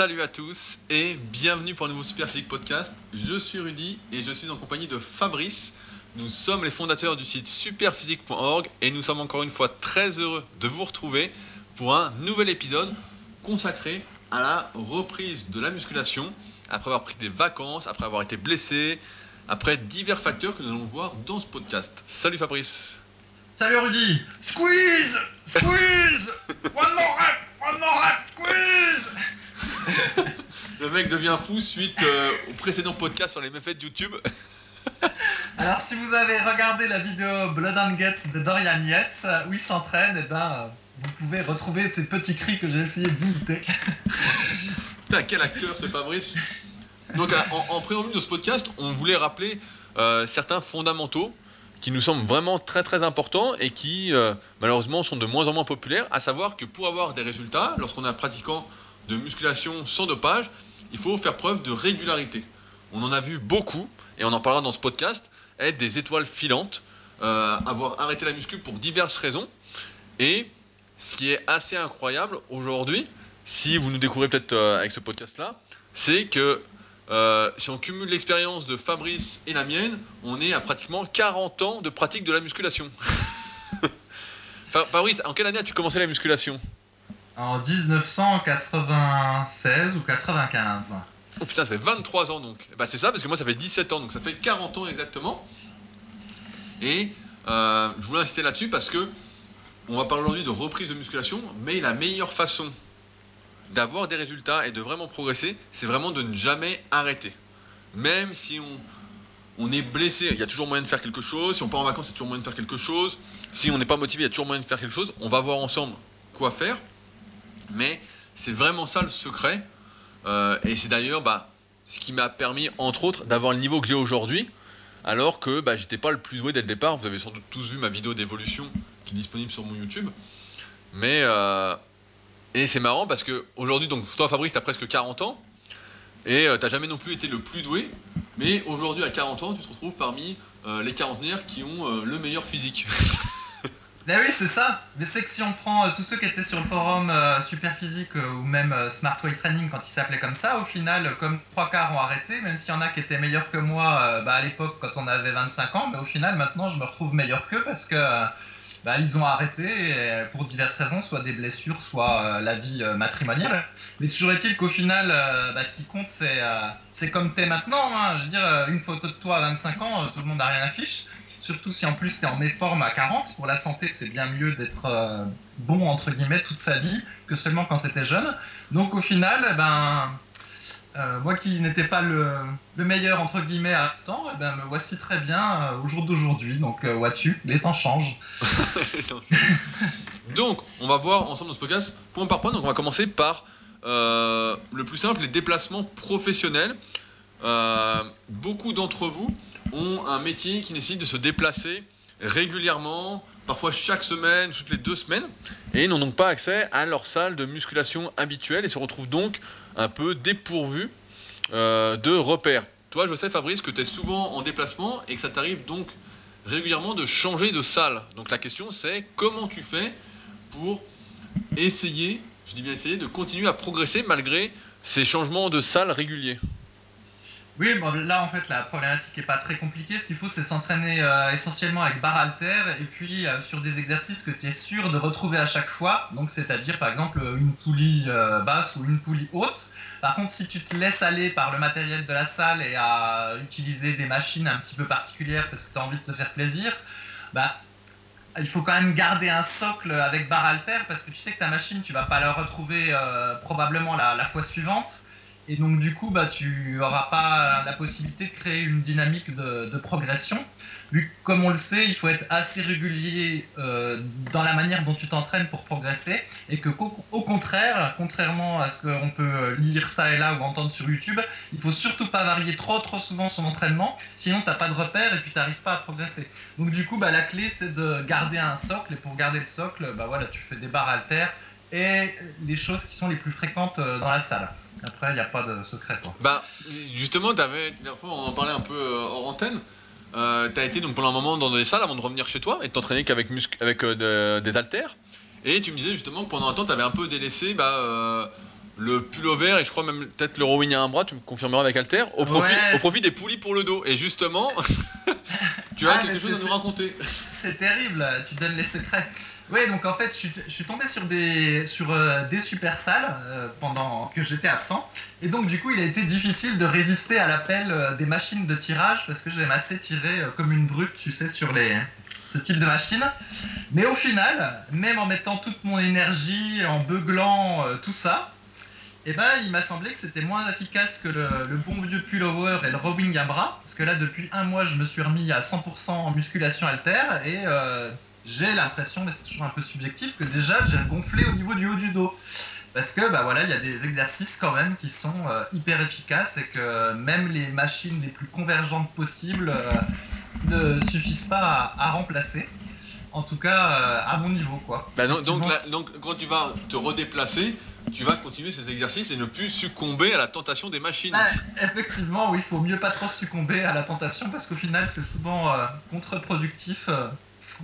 Salut à tous et bienvenue pour un nouveau Super Physique Podcast. Je suis Rudy et je suis en compagnie de Fabrice. Nous sommes les fondateurs du site superphysique.org et nous sommes encore une fois très heureux de vous retrouver pour un nouvel épisode consacré à la reprise de la musculation après avoir pris des vacances, après avoir été blessé, après divers facteurs que nous allons voir dans ce podcast. Salut Fabrice. Salut Rudy Squeeze Squeeze One more rep One more rep Squeeze Le mec devient fou suite euh, au précédent podcast sur les méfaits de YouTube. Alors si vous avez regardé la vidéo Blood and Guts de Dorian Yates, euh, où il s'entraîne, et ben euh, vous pouvez retrouver ces petits cris que j'ai essayé d'imiter. Putain, quel acteur ce Fabrice Donc en, en préambule de ce podcast, on voulait rappeler euh, certains fondamentaux qui nous semblent vraiment très très importants et qui euh, malheureusement sont de moins en moins populaires, à savoir que pour avoir des résultats, lorsqu'on est un pratiquant de musculation sans dopage, il faut faire preuve de régularité. On en a vu beaucoup, et on en parlera dans ce podcast, être des étoiles filantes, euh, avoir arrêté la muscu pour diverses raisons. Et ce qui est assez incroyable aujourd'hui, si vous nous découvrez peut-être euh, avec ce podcast-là, c'est que euh, si on cumule l'expérience de Fabrice et la mienne, on est à pratiquement 40 ans de pratique de la musculation. Fa- Fabrice, en quelle année as-tu commencé la musculation? En 1996 ou 95. Oh putain, ça fait 23 ans donc. Bah c'est ça, parce que moi ça fait 17 ans, donc ça fait 40 ans exactement. Et euh, je voulais insister là-dessus parce que on va parler aujourd'hui de reprise de musculation, mais la meilleure façon d'avoir des résultats et de vraiment progresser, c'est vraiment de ne jamais arrêter. Même si on, on est blessé, il y a toujours moyen de faire quelque chose. Si on part en vacances, il y a toujours moyen de faire quelque chose. Si on n'est pas motivé, il y a toujours moyen de faire quelque chose. On va voir ensemble quoi faire. Mais c'est vraiment ça le secret. Euh, et c'est d'ailleurs bah, ce qui m'a permis, entre autres, d'avoir le niveau que j'ai aujourd'hui. Alors que bah, j'étais pas le plus doué dès le départ. Vous avez sans doute tous vu ma vidéo d'évolution qui est disponible sur mon YouTube. Mais euh, et c'est marrant parce que aujourd'hui, donc toi Fabrice, t'as presque 40 ans et euh, t'as jamais non plus été le plus doué. Mais aujourd'hui, à 40 ans, tu te retrouves parmi euh, les quarantenaires qui ont le meilleur physique. Eh oui, c'est ça. Mais c'est que si on prend euh, tous ceux qui étaient sur le forum euh, Super Physique euh, ou même euh, Smart Weight Training quand il s'appelait comme ça, au final, comme trois quarts ont arrêté, même s'il y en a qui étaient meilleurs que moi bah, à l'époque quand on avait 25 ans, mais au final, maintenant, je me retrouve meilleur qu'eux parce que bah, ils ont arrêté pour diverses raisons, soit des blessures, soit la vie matrimoniale. Mais toujours est-il qu'au final, bah, ce qui compte, c'est comme t'es maintenant. Hein. Je veux dire, une photo de toi à 25 ans, tout le monde n'a rien affiche. Surtout si en plus t'es en méforme à 40. Pour la santé, c'est bien mieux d'être euh, bon entre guillemets toute sa vie que seulement quand t'étais jeune. Donc au final, eh ben, euh, moi qui n'étais pas le, le meilleur entre guillemets à temps, eh ben, me voici très bien euh, au jour d'aujourd'hui. Donc vois-tu, les temps changent. donc, on va voir ensemble dans ce podcast point par point. Donc, on va commencer par le plus simple les déplacements professionnels. Beaucoup d'entre vous ont un métier qui nécessite de se déplacer régulièrement, parfois chaque semaine, toutes les deux semaines, et n'ont donc pas accès à leur salle de musculation habituelle et se retrouvent donc un peu dépourvus euh, de repères. Toi, je sais, Fabrice, que tu es souvent en déplacement et que ça t'arrive donc régulièrement de changer de salle. Donc la question c'est comment tu fais pour essayer, je dis bien essayer, de continuer à progresser malgré ces changements de salle réguliers? Oui, bon, là en fait la problématique est pas très compliquée. Ce qu'il faut c'est s'entraîner euh, essentiellement avec barre haltère et puis euh, sur des exercices que tu es sûr de retrouver à chaque fois. Donc c'est-à-dire par exemple une poulie euh, basse ou une poulie haute. Par contre si tu te laisses aller par le matériel de la salle et à utiliser des machines un petit peu particulières parce que tu as envie de te faire plaisir, bah il faut quand même garder un socle avec barre haltère parce que tu sais que ta machine tu vas pas la retrouver probablement la fois suivante. Et donc du coup, bah, tu n'auras pas la possibilité de créer une dynamique de, progression. Vu comme on le sait, il faut être assez régulier euh, dans la manière dont tu t'entraînes pour progresser. Et que au contraire, contrairement à ce qu'on peut lire ça et là ou entendre sur YouTube, il faut surtout pas varier trop trop souvent son entraînement. Sinon, t'as pas de repère et puis t'arrives pas à progresser. Donc du coup, bah, la clé c'est de garder un socle. Et pour garder le socle, bah voilà, tu fais des barres haltères et les choses qui sont les plus fréquentes euh, dans la salle. Après, il n'y a pas de secret. Quoi. Bah, justement, t'avais, la dernière fois, on en parlait un peu euh, hors antenne. Euh, t'as été donc pendant un moment dans des salles avant de revenir chez toi et de t'entraîner qu'avec musc- avec euh, de- des haltères. Et tu me disais justement que pendant un temps, t'avais un peu délaissé bah, euh, le pullover et je crois même peut-être le rowing à un bras, tu me confirmeras avec Alter, au profit, Ouais. au profit des poulies pour le dos. Et justement, tu as Ah, quelque chose à nous raconter. C'est terrible, tu donnes les secrets. Oui, donc en fait, je suis, tombé sur des, sur, euh, des super salles euh, pendant que j'étais absent. Et donc, du coup, il a été difficile de résister à l'appel euh, des machines de tirage parce que j'aime assez tirer comme une brute, tu sais, sur les, ce type de machine. Mais au final, même en mettant toute mon énergie, en beuglant tout ça, eh ben, il m'a semblé que c'était moins efficace que le, le bon vieux pullover et le rowing à bras. Parce que là, depuis un mois, je me suis remis à 100% en musculation halter et j'ai l'impression, mais c'est toujours un peu subjectif, que déjà j'ai gonflé au niveau du haut du dos. Parce que bah voilà, il y a des exercices quand même qui sont euh, hyper efficaces et que même les machines les plus convergentes possibles euh, ne suffisent pas à, à remplacer. En tout cas, euh, à mon niveau, quoi. Bah non, donc, là- donc, quand tu vas te redéplacer, tu vas continuer ces exercices et ne plus succomber à la tentation des machines. Ouais, effectivement, oui, il faut mieux pas trop succomber à la tentation parce qu'au final, c'est souvent contre-productif.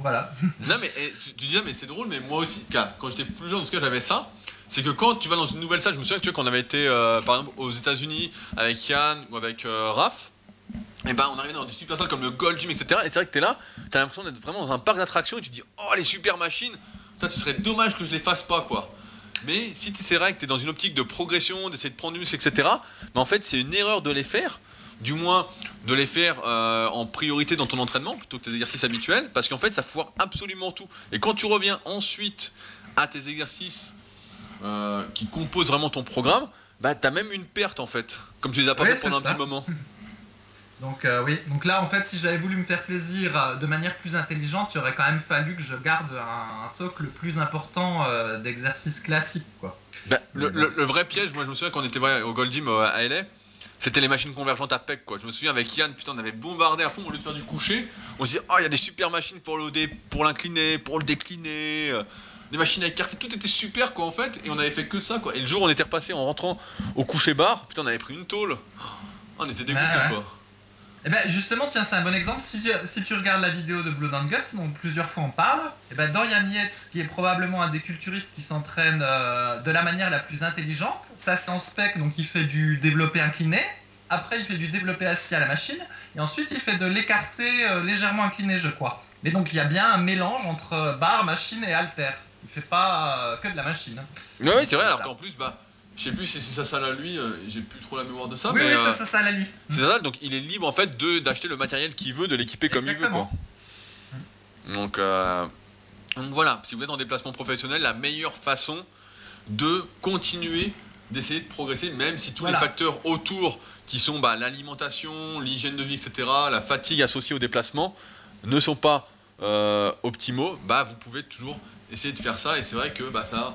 Voilà. Non mais eh, tu, disais mais c'est drôle mais moi aussi quand j'étais plus jeune en tout cas j'avais ça c'est que quand tu vas dans une nouvelle salle je me souviens que tu vois qu'on avait été euh, par exemple aux États-Unis avec Yann ou avec euh, Raph et ben on arrivait dans des super salles comme le Gold Gym etc et c'est vrai que t'es là t'as l'impression d'être vraiment dans un parc d'attractions et tu te dis oh les super machines ça ce serait dommage que je les fasse pas quoi mais si c'est vrai que t'es dans une optique de progression d'essayer de prendre du muscle etc mais en fait c'est une erreur de les faire du moins de les faire euh, en priorité dans ton entraînement plutôt que tes exercices habituels parce qu'en fait ça foire absolument tout et quand tu reviens ensuite à tes exercices euh, qui composent vraiment ton programme bah t'as même une perte en fait comme tu les as pas Ouais, fait pendant un ça. petit moment Donc euh, oui, donc là en fait si j'avais voulu me faire plaisir de manière plus intelligente, il aurait quand même fallu que je garde un, un socle plus important d'exercices classiques quoi. Bah, le, le- le vrai piège moi je me souviens quand on était au Gold Gym à LA c'était les machines convergentes à PEC quoi. Je me souviens avec Yann, putain, on avait bombardé à fond au lieu de faire du coucher. On se dit, oh, il y a des super machines pour le dé- pour l'incliner, pour le décliner, euh, des machines à écarter, tout était super quoi en fait. Et on avait fait que ça quoi. Et le jour où on était repassé en rentrant au coucher bar, putain, on avait pris une tôle. Oh, on était ouais. quoi. Et ben justement tiens c'est un bon exemple, si tu, si tu regardes la vidéo de Blood and Guts, dont plusieurs fois on parle, et ben Dorian Yates, qui est probablement un des culturistes qui s'entraîne euh, de la manière la plus intelligente, ça c'est en spec donc il fait du développé incliné, après il fait du développé assis à la machine, et ensuite il fait de l'écarté euh, légèrement incliné je crois. Mais donc il y a bien un mélange entre euh, barre, machine et halter. Il fait pas euh, que de la machine. Ouais, c'est vrai, alors qu'en plus, bah, je sais plus si c'est sa salle à lui, euh, j'ai plus trop la mémoire de ça, oui, mais oui, euh, ça, ça, ça, la nuit. c'est ça, donc il est libre en fait de d'acheter le matériel qu'il veut, de l'équiper comme il veut quoi. Donc, euh, donc voilà, si vous êtes en déplacement professionnel, la meilleure façon de continuer d'essayer de progresser, même si tous Voilà. les facteurs autour, qui sont bah, l'alimentation, l'hygiène de vie, etc., la fatigue associée au déplacement, ne sont pas euh, optimaux, bah, vous pouvez toujours essayer de faire ça. Et c'est vrai que bah, ça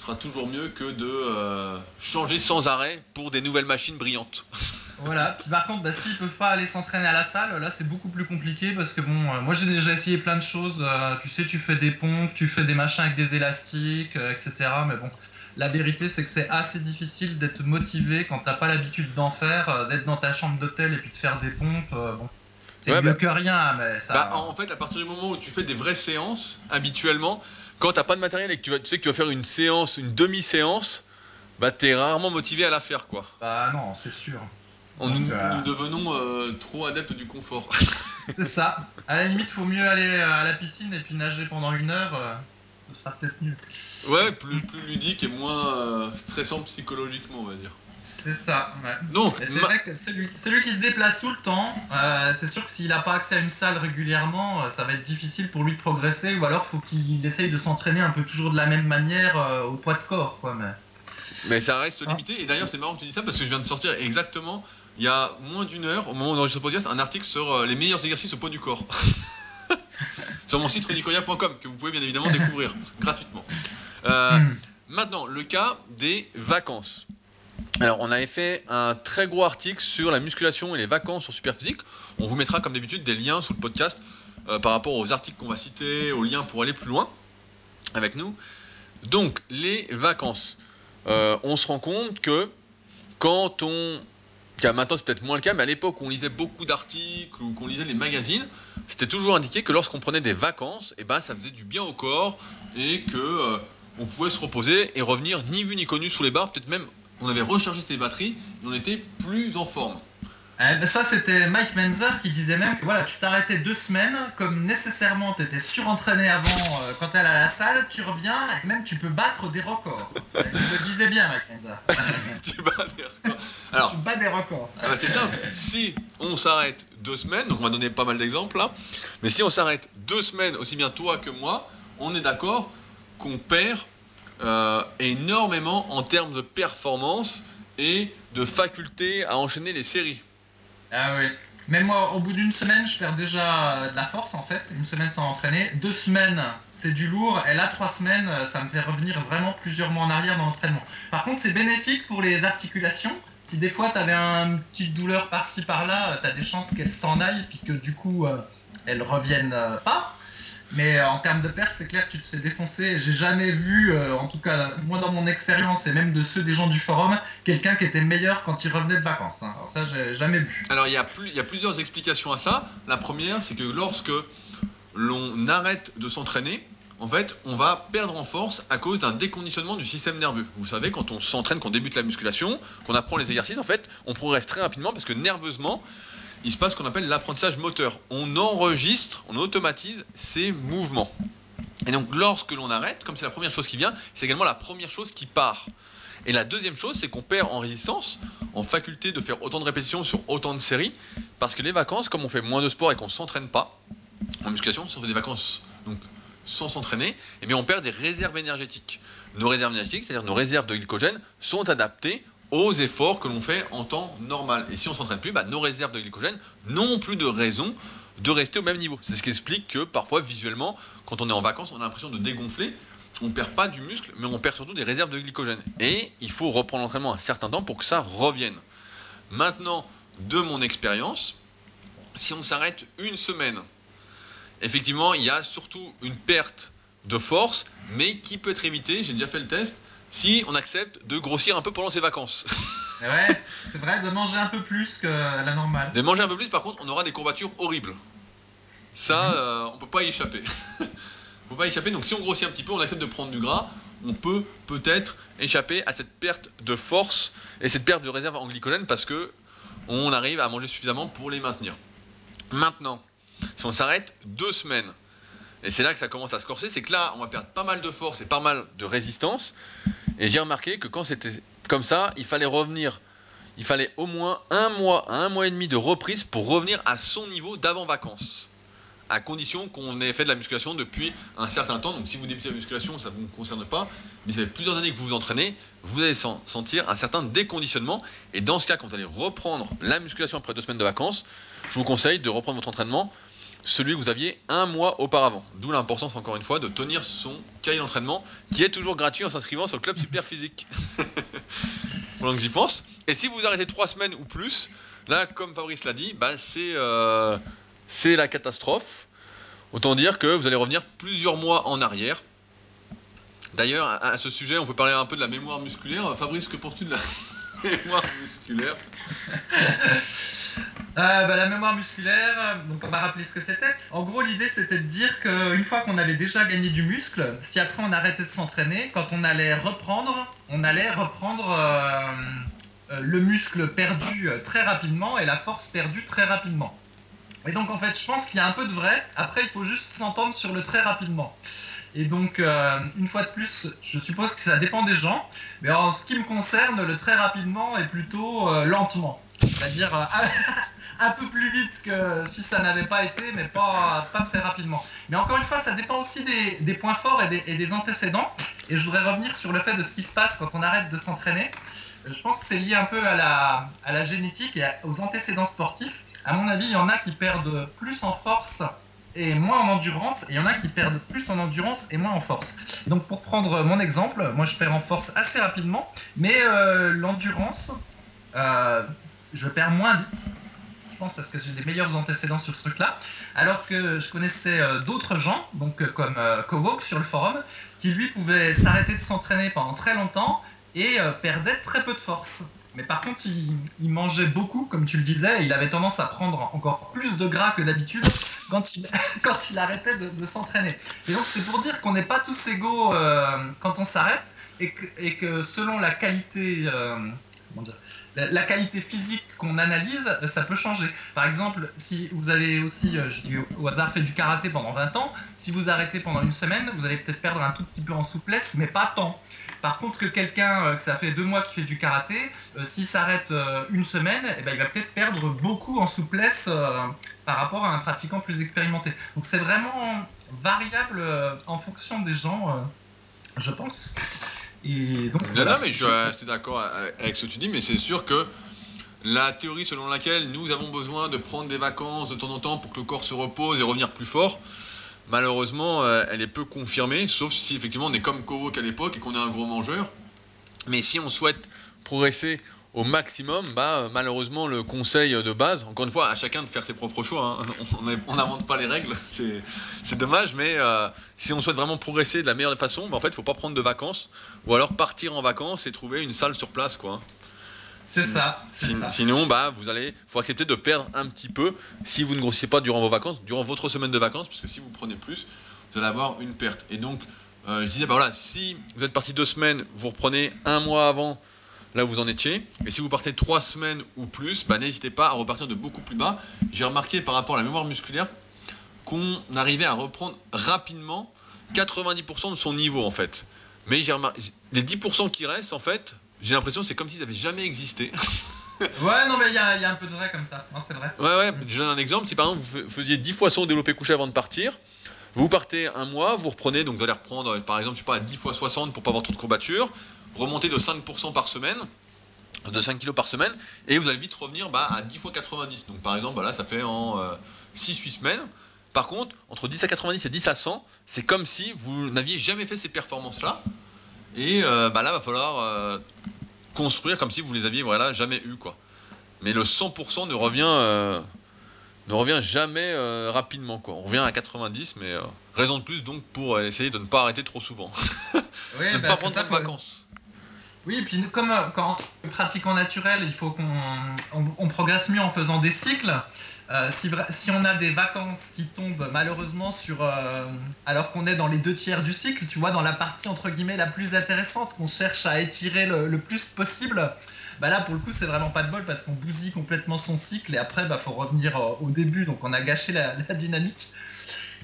sera toujours mieux que de euh, changer sans arrêt pour des nouvelles machines brillantes. Voilà. Par contre, bah, s'ils peuvent pas aller s'entraîner à la salle, là c'est beaucoup plus compliqué parce que bon, euh, moi j'ai déjà essayé plein de choses. euh, tu sais, tu fais des pompes, tu fais des machins avec des élastiques, etc. Mais bon, la vérité c'est que c'est assez difficile d'être motivé quand t'as pas l'habitude d'en faire, d'être dans ta chambre d'hôtel et puis de faire des pompes. C'est Ouais, mieux bah- que rien, mais ça. Bah, en fait, à partir du moment où tu fais des vraies séances, habituellement, quand t'as pas de matériel et que tu, vas, tu sais que tu vas faire une séance, une demi-séance, bah t'es rarement motivé à la faire quoi. Bah non, c'est sûr. On- Donc, nous, euh, nous devenons euh, trop adeptes du confort. C'est ça. À la limite, faut mieux aller euh, à la piscine et puis nager pendant une heure. euh, ce sera peut-être mieux. ouais, plus, plus ludique et moins stressant psychologiquement, on va dire. C'est ça, ouais. Donc, ma- vrai que celui, celui qui se déplace tout le temps, euh, c'est sûr que s'il n'a pas accès à une salle régulièrement, euh, ça va être difficile pour lui de progresser, ou alors faut qu'il essaye de s'entraîner un peu toujours de la même manière euh, au poids de corps, quoi. Mais... mais ça reste Ah. limité. Et d'ailleurs, c'est marrant que tu dis ça parce que je viens de sortir exactement, il y a moins d'une heure, au moment où on enregistre ce podcast, un article sur euh, les meilleurs exercices au poids du corps. sur mon site rudicoya.com, que vous pouvez bien évidemment découvrir gratuitement. Euh, Hmm. Maintenant, le cas des vacances. Alors, on avait fait un très gros article sur la musculation et les vacances sur Superphysique. On vous mettra, comme d'habitude, des liens sous le podcast euh, par rapport aux articles qu'on va citer, aux liens pour aller plus loin avec nous. Donc, les vacances. Euh, on se rend compte que quand on. maintenant, c'est peut-être moins le cas, mais à l'époque on lisait beaucoup d'articles ou qu'on lisait les magazines, c'était toujours indiqué que lorsqu'on prenait des vacances, eh ben, ça faisait du bien au corps et que. euh, on pouvait se reposer et revenir ni vu ni connu sous les barres, peut-être même on avait rechargé ses batteries et on était plus en forme. Eh ben, ça, c'était Mike Menzer qui disait même que voilà, tu t'arrêtais deux semaines, comme nécessairement tu étais surentraîné avant euh, quand elle à la salle, tu reviens et même tu peux battre des records. Il le disait bien, Mike Menzer. tu bats des records. Alors, tu bats des records. ah bah, c'est simple. Si on s'arrête deux semaines, donc on va donner pas mal d'exemples là, mais si on s'arrête deux semaines, aussi bien toi que moi, on est d'accord qu'on perd euh, énormément en termes de performance et de faculté à enchaîner les séries. Ah oui. Même moi, au bout d'une semaine, je perds déjà euh, de la force en fait. Une semaine sans entraîner. Deux semaines, c'est du lourd. Et là, trois semaines, euh, ça me fait revenir vraiment plusieurs mois en arrière dans l'entraînement. Par contre, c'est bénéfique pour les articulations. Si des fois, tu avais une petite douleur par-ci par-là, tu as des chances qu'elles s'en aillent, puis que du coup, elles reviennent pas. Mais euh, en termes de perte, c'est clair tu te fais défoncer. J'ai jamais vu, euh, en tout cas moi dans mon expérience et même de ceux des gens du forum, quelqu'un qui était meilleur quand il revenait de vacances. hein. Ça, j'ai jamais vu. Alors il y a plusieurs explications à ça. La première, c'est que lorsque l'on arrête de s'entraîner, en fait, on va perdre en force à cause d'un déconditionnement du système nerveux. Vous savez, quand on s'entraîne, qu'on débute la musculation, qu'on apprend les exercices, en fait, on progresse très rapidement parce que nerveusement, il se passe ce qu'on appelle l'apprentissage moteur. On enregistre, on automatise ces mouvements. Et donc, lorsque l'on arrête, comme c'est la première chose qui vient, c'est également la première chose qui part. Et la deuxième chose, c'est qu'on perd en résistance, en faculté de faire autant de répétitions sur autant de séries, parce que les vacances, comme on fait moins de sport et qu'on s'entraîne pas, en musculation, si on fait des vacances donc sans s'entraîner, eh bien on perd des réserves énergétiques. Nos réserves énergétiques, c'est-à-dire nos réserves de glycogène, sont adaptées aux efforts que l'on fait en temps normal. Et si on s'entraîne plus, bah, nos réserves de glycogène n'ont plus de raison de rester au même niveau. C'est ce qui explique que parfois, visuellement, quand on est en vacances, on a l'impression de dégonfler. On ne perd pas du muscle, mais on perd surtout des réserves de glycogène. Et il faut reprendre l'entraînement un certain temps pour que ça revienne. Maintenant, de mon expérience, si on s'arrête une semaine, effectivement, il y a surtout une perte de force, mais qui peut être évitée, j'ai déjà fait le test, si on accepte de grossir un peu pendant ses vacances. Et ouais, c'est vrai de manger un peu plus que la normale. De manger un peu plus, par contre, on aura des courbatures horribles. Ça, euh, on peut pas y échapper. on peut pas y échapper. Donc, si on grossit un petit peu, on accepte de prendre du gras, on peut peut-être échapper à cette perte de force et cette perte de réserve en glycogène parce que on arrive à manger suffisamment pour les maintenir. Maintenant, si on s'arrête deux semaines, et c'est là que ça commence à se corser, c'est que là, on va perdre pas mal de force et pas mal de résistance. Et j'ai remarqué que quand c'était comme ça, il fallait revenir, il fallait au moins un mois, un mois et demi de reprise pour revenir à son niveau d'avant vacances. À condition qu'on ait fait de la musculation depuis un certain temps. Donc si vous débutez la musculation, ça ne vous concerne pas. Mais ça fait plusieurs années que vous vous entraînez, vous allez sen- sentir un certain déconditionnement. Et dans ce cas, quand vous allez reprendre la musculation après deux semaines de vacances, je vous conseille de reprendre votre entraînement celui que vous aviez un mois auparavant. D'où l'importance, encore une fois, de tenir son cahier d'entraînement, qui est toujours gratuit en s'inscrivant sur le club Super Physique. Pendant que j'y pense. Et si vous arrêtez trois semaines ou plus, là, comme Fabrice l'a dit, bah, c'est euh, la catastrophe. Autant dire que vous allez revenir plusieurs mois en arrière. D'ailleurs, à ce sujet, on peut parler un peu de la mémoire musculaire. Fabrice, que penses-tu de la mémoire musculaire? Euh, bah, la mémoire musculaire, euh, donc on va rappeler ce que c'était. En gros, l'idée c'était de dire qu'une fois qu'on avait déjà gagné du muscle, si après on arrêtait de s'entraîner, quand on allait reprendre, on allait reprendre euh, euh, le muscle perdu euh, très rapidement et la force perdue très rapidement. Et donc en fait, je pense qu'il y a un peu de vrai. Après, il faut juste s'entendre sur le très rapidement. Et donc, euh, une fois de plus, je suppose que ça dépend des gens. Mais en ce qui me concerne, le très rapidement est plutôt euh, lentement. C'est-à-dire euh, un peu plus vite que si ça n'avait pas été, mais pas, très rapidement. Mais encore une fois, ça dépend aussi des, points forts et des, antécédents. Et je voudrais revenir sur le fait de ce qui se passe quand on arrête de s'entraîner. Euh, Je pense que c'est lié un peu à la, génétique et aux antécédents sportifs. À mon avis, il y en a qui perdent plus en force et moins en endurance, et il y en a qui perdent plus en endurance et moins en force. Donc pour prendre mon exemple, moi je perds en force assez rapidement, mais euh, l'endurance, euh, je perds moins vite. Pense parce que j'ai des meilleurs antécédents sur ce truc-là. Alors que je connaissais euh, d'autres gens, donc euh, comme euh, Kowok sur le forum, qui lui pouvait s'arrêter de s'entraîner pendant très longtemps et euh, perdait très peu de force. Mais par contre, il, mangeait beaucoup, comme tu le disais, et il avait tendance à prendre encore plus de gras que d'habitude quand il, arrêtait de, s'entraîner. Et donc c'est pour dire qu'on n'est pas tous égaux euh, quand on s'arrête, et que, selon la qualité, euh, comment dire, la, qualité physique qu'on analyse, ça peut changer. Par exemple, si vous avez aussi, euh, je dis au- hasard, fait du karaté pendant 20 ans, si vous arrêtez pendant une semaine, vous allez peut-être perdre un tout petit peu en souplesse, mais pas tant. Par contre, que quelqu'un euh, que ça fait deux mois qui fait du karaté, euh, s'il s'arrête une semaine, eh ben, il va peut-être perdre beaucoup en souplesse par rapport à un pratiquant plus expérimenté. Donc c'est vraiment variable en fonction des gens, je pense. Et donc, Non, voilà. non, mais je suis assez d'accord avec ce que tu dis, mais c'est sûr que la théorie selon laquelle nous avons besoin de prendre des vacances de temps en temps pour que le corps se repose et revenir plus fort, malheureusement, euh, elle est peu confirmée, sauf si effectivement on est comme Kovo qu'à l'époque et qu'on est un gros mangeur. Mais si on souhaite progresser au maximum, bah, malheureusement, le conseil de base, encore une fois, à chacun de faire ses propres choix, hein. on n'invente pas les règles, c'est dommage, mais euh, si on souhaite vraiment progresser de la meilleure façon, bah, en fait, il ne faut pas prendre de vacances, ou alors partir en vacances et trouver une salle sur place, quoi. C'est Sin- ça. c'est sin- ça. Sinon, bah, vous allez, faut accepter de perdre un petit peu si vous ne grossissez pas durant vos vacances, durant votre semaine de vacances, parce que si vous prenez plus, vous allez avoir une perte. Et donc, euh, je disais, bah voilà, si vous êtes parti deux semaines, vous reprenez un mois avant là où vous en étiez. Et si vous partez trois semaines ou plus, bah, n'hésitez pas à repartir de beaucoup plus bas. J'ai remarqué par rapport à la mémoire musculaire qu'on arrivait à reprendre rapidement 90% de son niveau en fait. Mais j'ai remarqué, les 10% qui restent en fait, j'ai l'impression que c'est comme s'ils n'avaient jamais existé. Ouais, non, mais il y a, il y a un peu de vrai comme ça. Non, c'est vrai. Ouais, ouais, je donne un exemple. Si par exemple vous fa- faisiez 10 fois son développé couché avant de partir, vous partez un mois, vous reprenez, donc vous allez reprendre euh, par exemple, je sais pas, 10 fois 60 pour pas avoir trop de courbatures, remontez de 5% par semaine, de 5 kg par semaine, et vous allez vite revenir bah, à 10 fois 90. Donc par exemple, voilà, ça fait en 6-8 semaines. Par contre, entre 10 à 90 et 10 à 100, c'est comme si vous n'aviez jamais fait ces performances-là. Et euh, bah là, va falloir euh, construire comme si vous les aviez jamais eu quoi. Mais le 100% ne revient, euh, ne revient jamais euh, rapidement. Quoi. On revient à 90, mais euh, raison de plus donc pour euh, essayer de ne pas arrêter trop souvent. Oui, de ne bah, pas prendre ça de vacances. Oui, et puis comme euh, quand pratiquant naturel, il faut qu'on on, on progresse mieux en faisant des cycles. Euh, si, on a des vacances qui tombent malheureusement sur euh, alors qu'on est dans les deux tiers du cycle, tu vois, dans la partie entre guillemets la plus intéressante qu'on cherche à étirer le, le plus possible, bah là pour le coup c'est vraiment pas de bol parce qu'on bousille complètement son cycle et après bah faut revenir euh, au début donc on a gâché la, la dynamique.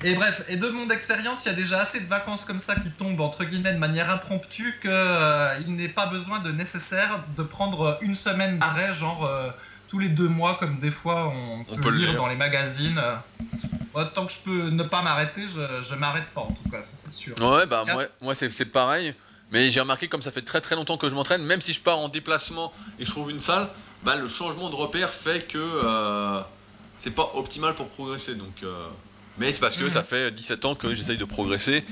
Et bref, et de mon expérience, il y a déjà assez de vacances comme ça qui tombent entre guillemets de manière impromptue que euh, il n'est pas besoin de nécessaire de prendre une semaine d'arrêt, genre euh, tous les deux mois, comme des fois on, On peut, lire lire. dans les magazines. euh. Tant que je peux ne pas m'arrêter, je, je m'arrête pas en tout cas, ça c'est sûr. Ouais, bah moi, moi c'est, c'est pareil. Mais j'ai remarqué comme ça fait très très longtemps que je m'entraîne, même si je pars en déplacement et je trouve une salle, bah, le changement de repère fait que euh, c'est pas optimal pour progresser. Donc, euh, mais c'est parce que ça fait 17 ans que j'essaye de progresser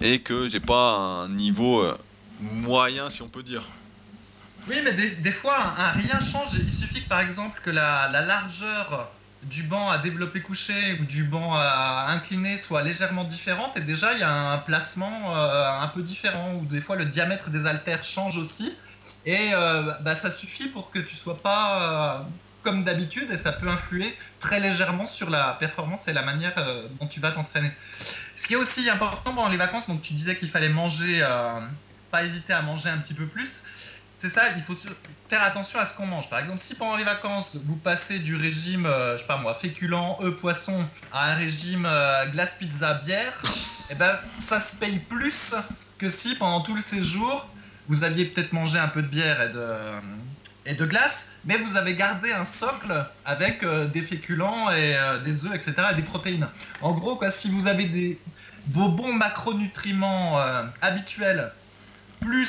et que j'ai pas un niveau euh, moyen, si on peut dire. Oui, mais des, des fois, un, un rien change. Il suffit que, par exemple, que la, la largeur du banc à développer couché ou du banc à incliné soit légèrement différente et déjà il y a un placement euh, un peu différent ou des fois le diamètre des haltères change aussi et euh, bah, ça suffit pour que tu sois pas euh, comme d'habitude et ça peut influer très légèrement sur la performance et la manière dont tu vas t'entraîner. Ce qui est aussi important pendant les vacances, donc tu disais qu'il fallait manger, pas hésiter à manger un petit peu plus. C'est ça, il faut faire attention à ce qu'on mange. Par exemple, si pendant les vacances, vous passez du régime, euh, je sais pas moi, féculent, œufs, poisson, à un régime euh, glace, pizza, bière, eh ben, ça se paye plus que si pendant tout le séjour, vous aviez peut-être mangé un peu de bière et de, et de glace, mais vous avez gardé un socle avec euh, des féculents et euh, des œufs, etc., et des protéines. En gros, quoi, si vous avez des, vos bons macronutriments euh, habituels, plus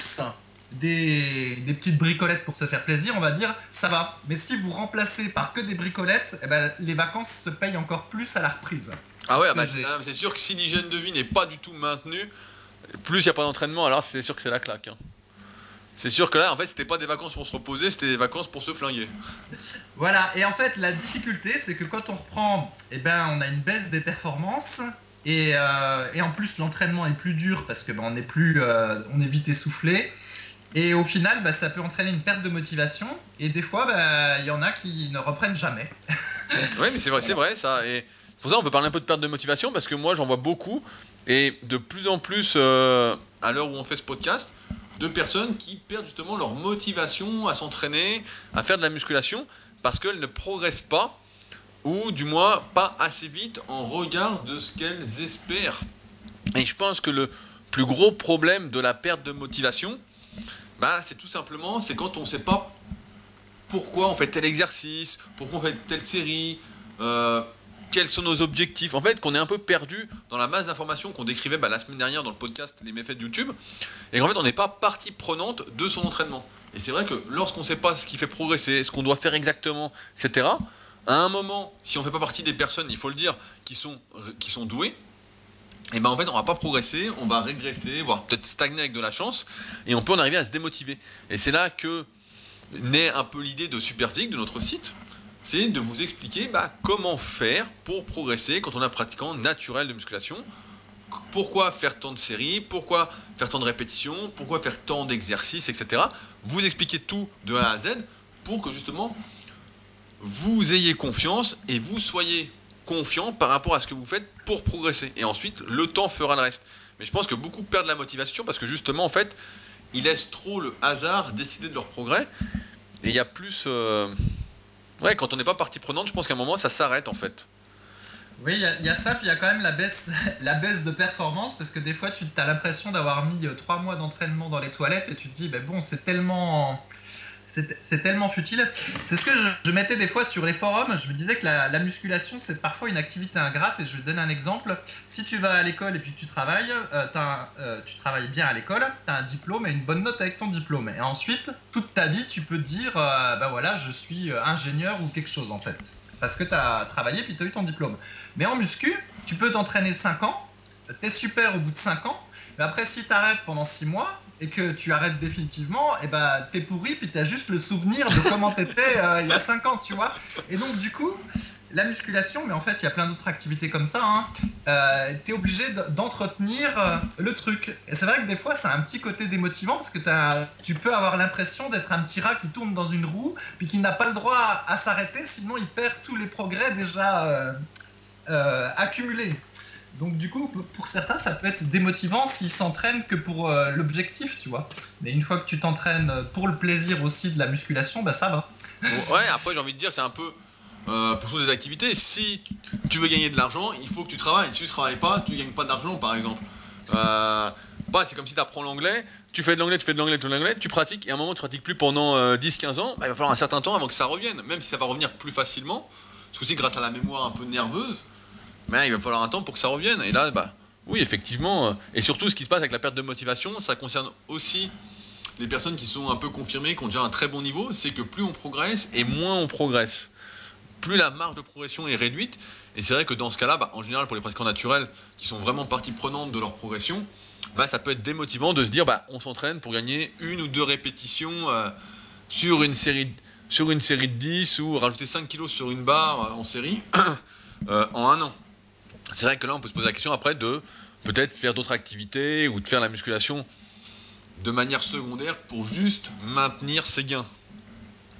des, des petites bricolettes pour se faire plaisir, on va dire, ça va. Mais si vous remplacez par que des bricolettes, eh ben, les vacances se payent encore plus à la reprise. Ah ouais, que bah, ah, c'est sûr que si l'hygiène de vie n'est pas du tout maintenue, plus il n'y a pas d'entraînement, alors c'est sûr que c'est la claque. hein. C'est sûr que là, en fait, c'était pas des vacances pour se reposer, c'était des vacances pour se flinguer. Voilà, et en fait, la difficulté, c'est que quand on reprend, eh ben, on a une baisse des performances. Et, euh, et en plus, l'entraînement est plus dur parce que ben, on est plus, euh, on est vite essoufflé. Et au final, bah, ça peut entraîner une perte de motivation. Et des fois, bah, il y en a qui ne reprennent jamais. Oui, mais c'est vrai, c'est vrai ça. Et pour ça, on peut parler un peu de perte de motivation parce que moi, j'en vois beaucoup. Et de plus en plus, euh, à l'heure où on fait ce podcast, de personnes qui perdent justement leur motivation à s'entraîner, à faire de la musculation, parce qu'elles ne progressent pas, ou du moins pas assez vite en regard de ce qu'elles espèrent. Et je pense que le plus gros problème de la perte de motivation, bah, c'est tout simplement, c'est quand on ne sait pas pourquoi on fait tel exercice, pourquoi on fait telle série, euh, quels sont nos objectifs. En fait, qu'on est un peu perdu dans la masse d'informations qu'on décrivait bah, la semaine dernière dans le podcast Les méfaits de YouTube, et qu'en fait, on n'est pas partie prenante de son entraînement. Et c'est vrai que lorsqu'on ne sait pas ce qui fait progresser, ce qu'on doit faire exactement, etc., à un moment, si on ne fait pas partie des personnes, il faut le dire, qui sont, qui sont douées, et ben en fait on va pas progresser, on va régresser, voire peut-être stagner avec de la chance, et on peut en arriver à se démotiver. Et c'est là que naît un peu l'idée de Superphysique, de notre site, c'est de vous expliquer bah, comment faire pour progresser quand on est pratiquant naturel de musculation. Pourquoi faire tant de séries, pourquoi faire tant de répétitions, pourquoi faire tant d'exercices, etc. Vous expliquer tout de A à Z pour que justement vous ayez confiance et vous soyez confiant par rapport à ce que vous faites pour progresser. Et ensuite, le temps fera le reste. Mais je pense que beaucoup perdent la motivation parce que justement, en fait, ils laissent trop le hasard décider de leur progrès. Et il y a plus. Euh, ouais, quand on n'est pas partie prenante, je pense qu'à un moment, ça s'arrête en fait. Oui, il y, a ça, puis il y a quand même la baisse, la baisse de performance, parce que des fois, tu as l'impression d'avoir mis euh, trois mois d'entraînement dans les toilettes et tu te dis, ben bon, c'est tellement c'est tellement futile. C'est ce que je, mettais des fois sur les forums. Je me disais que la, musculation, c'est parfois une activité ingrate. Et je vais donner un exemple. Si tu vas à l'école et puis tu travailles, euh, euh, tu travailles bien à l'école, tu as un diplôme et une bonne note avec ton diplôme. Et ensuite, toute ta vie, tu peux dire, ben voilà, je suis ingénieur ou quelque chose en fait. Parce que tu as travaillé puis tu as eu ton diplôme. Mais en muscu, tu peux t'entraîner 5 ans, tu es super au bout de 5 ans. Mais après, si tu arrêtes pendant 6 mois, et que tu arrêtes définitivement, et eh ben t'es pourri, puis t'as juste le souvenir de comment t'étais euh, il y a 5 ans, tu vois. Et donc du coup, la musculation, mais en fait il y a plein d'autres activités comme ça, hein, euh, t'es obligé d'entretenir euh, le truc. Et c'est vrai que des fois c'est un petit côté démotivant parce que tu peux avoir l'impression d'être un petit rat qui tourne dans une roue, puis qui n'a pas le droit à, s'arrêter, sinon il perd tous les progrès déjà accumulés. Donc du coup, pour certains, ça peut être démotivant s'ils s'entraînent que pour euh, l'objectif, tu vois. Mais une fois que tu t'entraînes pour le plaisir aussi de la musculation, bah ça va. Ouais, après j'ai envie de dire, c'est un peu euh, pour toutes les activités. Si tu veux gagner de l'argent, il faut que tu travailles. Si tu ne travailles pas, tu ne gagnes pas d'argent, par exemple. Euh, bah, c'est comme si tu apprends l'anglais, tu fais de l'anglais, tu fais de l'anglais, tu fais de l'anglais, tu pratiques, et à un moment tu pratiques plus pendant 10-15 ans, bah, il va falloir un certain temps avant que ça revienne, même si ça va revenir plus facilement, parce que aussi grâce à la mémoire un peu nerveuse, mais il va falloir un temps pour que ça revienne. Et là, bah, oui, effectivement. Euh, et surtout, ce qui se passe avec la perte de motivation, ça concerne aussi les personnes qui sont un peu confirmées, qui ont déjà un très bon niveau. C'est que plus on progresse et moins on progresse. Plus la marge de progression est réduite. Et c'est vrai que dans ce cas-là, bah, en général, pour les pratiquants naturels qui sont vraiment partie prenante de leur progression, bah, ça peut être démotivant de se dire bah, on s'entraîne pour gagner une ou deux répétitions euh, sur, une série, sur une série de 10 ou rajouter 5 kilos sur une barre euh, en série en un an. C'est vrai que là, on peut se poser la question après de peut-être faire d'autres activités ou de faire la musculation de manière secondaire pour juste maintenir ses gains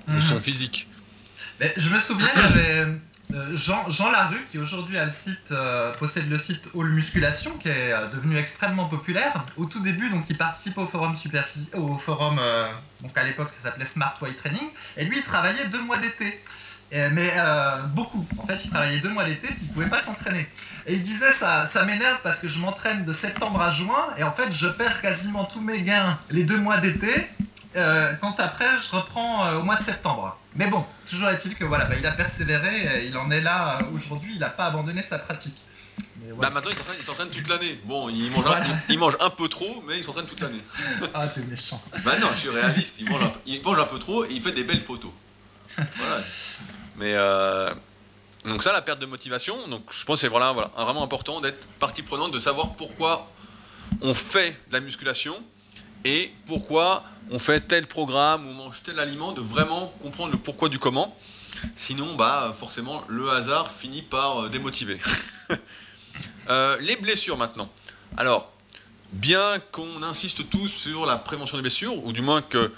de son mhm. physique. Mais je me souviens, il y avait euh, Jean, Jean Larue qui aujourd'hui a le site, euh, possède le site All Musculation qui est euh, devenu extrêmement populaire. Au tout début, donc il participe au forum super, au forum, donc à l'époque ça s'appelait Smart Way Training, et lui il travaillait deux mois d'été. Euh, mais euh, beaucoup. En fait, il travaillait deux mois d'été, il pouvait pas s'entraîner. Et il disait ça, ça m'énerve parce que je m'entraîne de septembre à juin et en fait, je perds quasiment tous mes gains les deux mois d'été. Euh, quand après, je reprends au mois de septembre. Mais bon, toujours est-il que voilà, bah, il a persévéré, il en est là aujourd'hui, il n'a pas abandonné sa pratique. Bah maintenant il s'entraîne toute l'année. Bon, il mange, un, il, mange un peu trop, mais il s'entraîne toute l'année. ah, c'est méchant. bah non, je suis réaliste. Il mange, un, il mange un peu trop et il fait des belles photos. Voilà. Mais euh, donc ça, la perte de motivation. Donc je pense que c'est vraiment, important d'être partie prenante, de savoir pourquoi on fait de la musculation et pourquoi on fait tel programme on mange tel aliment, de vraiment comprendre le pourquoi du comment. Sinon, bah forcément, le hasard finit par euh, démotiver. Euh, les blessures maintenant. Alors, bien qu'on insiste tous sur la prévention des blessures, ou du moins que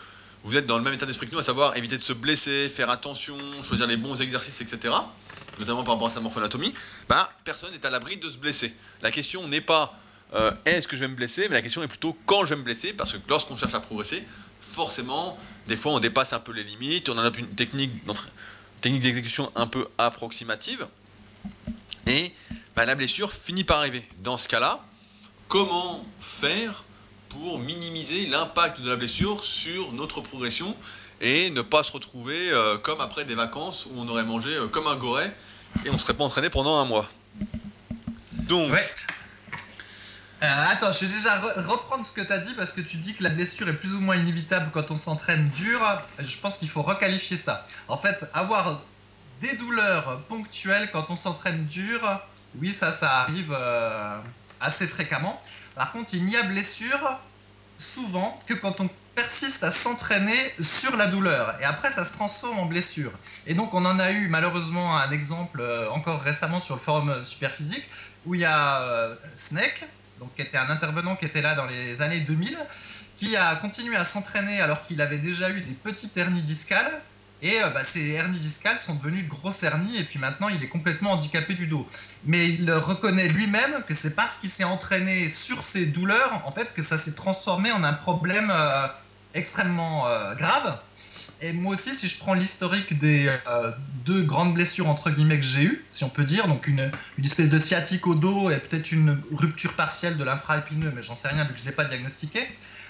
vous êtes dans le même état d'esprit que nous, à savoir éviter de se blesser, faire attention, choisir les bons exercices, etc., notamment par rapport à sa morphoanatomie, bah, personne n'est à l'abri de se blesser. La question n'est pas euh, est-ce que je vais me blesser, mais la question est plutôt quand je vais me blesser, parce que lorsqu'on cherche à progresser, forcément, des fois on dépasse un peu les limites, on a une technique d'exécution un peu approximative, et bah, la blessure finit par arriver. Dans ce cas-là, comment faire pour minimiser l'impact de la blessure sur notre progression et ne pas se retrouver euh, comme après des vacances où on aurait mangé euh, comme un goret et on ne serait pas entraîné pendant un mois. Donc. Euh, attends, je vais déjà reprendre ce que tu as dit parce que tu dis que la blessure est plus ou moins inévitable quand on s'entraîne dur. Je pense qu'il faut requalifier ça. En fait, avoir des douleurs ponctuelles quand on s'entraîne dur, oui, ça, ça arrive assez fréquemment. Par contre, il n'y a blessure souvent que quand on persiste à s'entraîner sur la douleur. Et après, ça se transforme en blessure. Et donc, on en a eu malheureusement un exemple euh, encore récemment sur le forum euh, Superphysique, où il y a euh, Snake, donc, qui était un intervenant qui était là dans les années 2000, qui a continué à s'entraîner alors qu'il avait déjà eu des petites hernies discales. Et bah, ces hernies discales sont devenues de grosses hernies, et puis maintenant il est complètement handicapé du dos. Mais il reconnaît lui-même que c'est parce qu'il s'est entraîné sur ces douleurs, en fait, que ça s'est transformé en un problème extrêmement euh, grave. Et moi aussi, si je prends l'historique des euh, deux grandes blessures entre guillemets que j'ai eues, si on peut dire, donc une, une espèce de sciatique au dos et peut-être une rupture partielle de l'infraépineux, mais j'en sais rien vu que je ne l'ai pas diagnostiqué,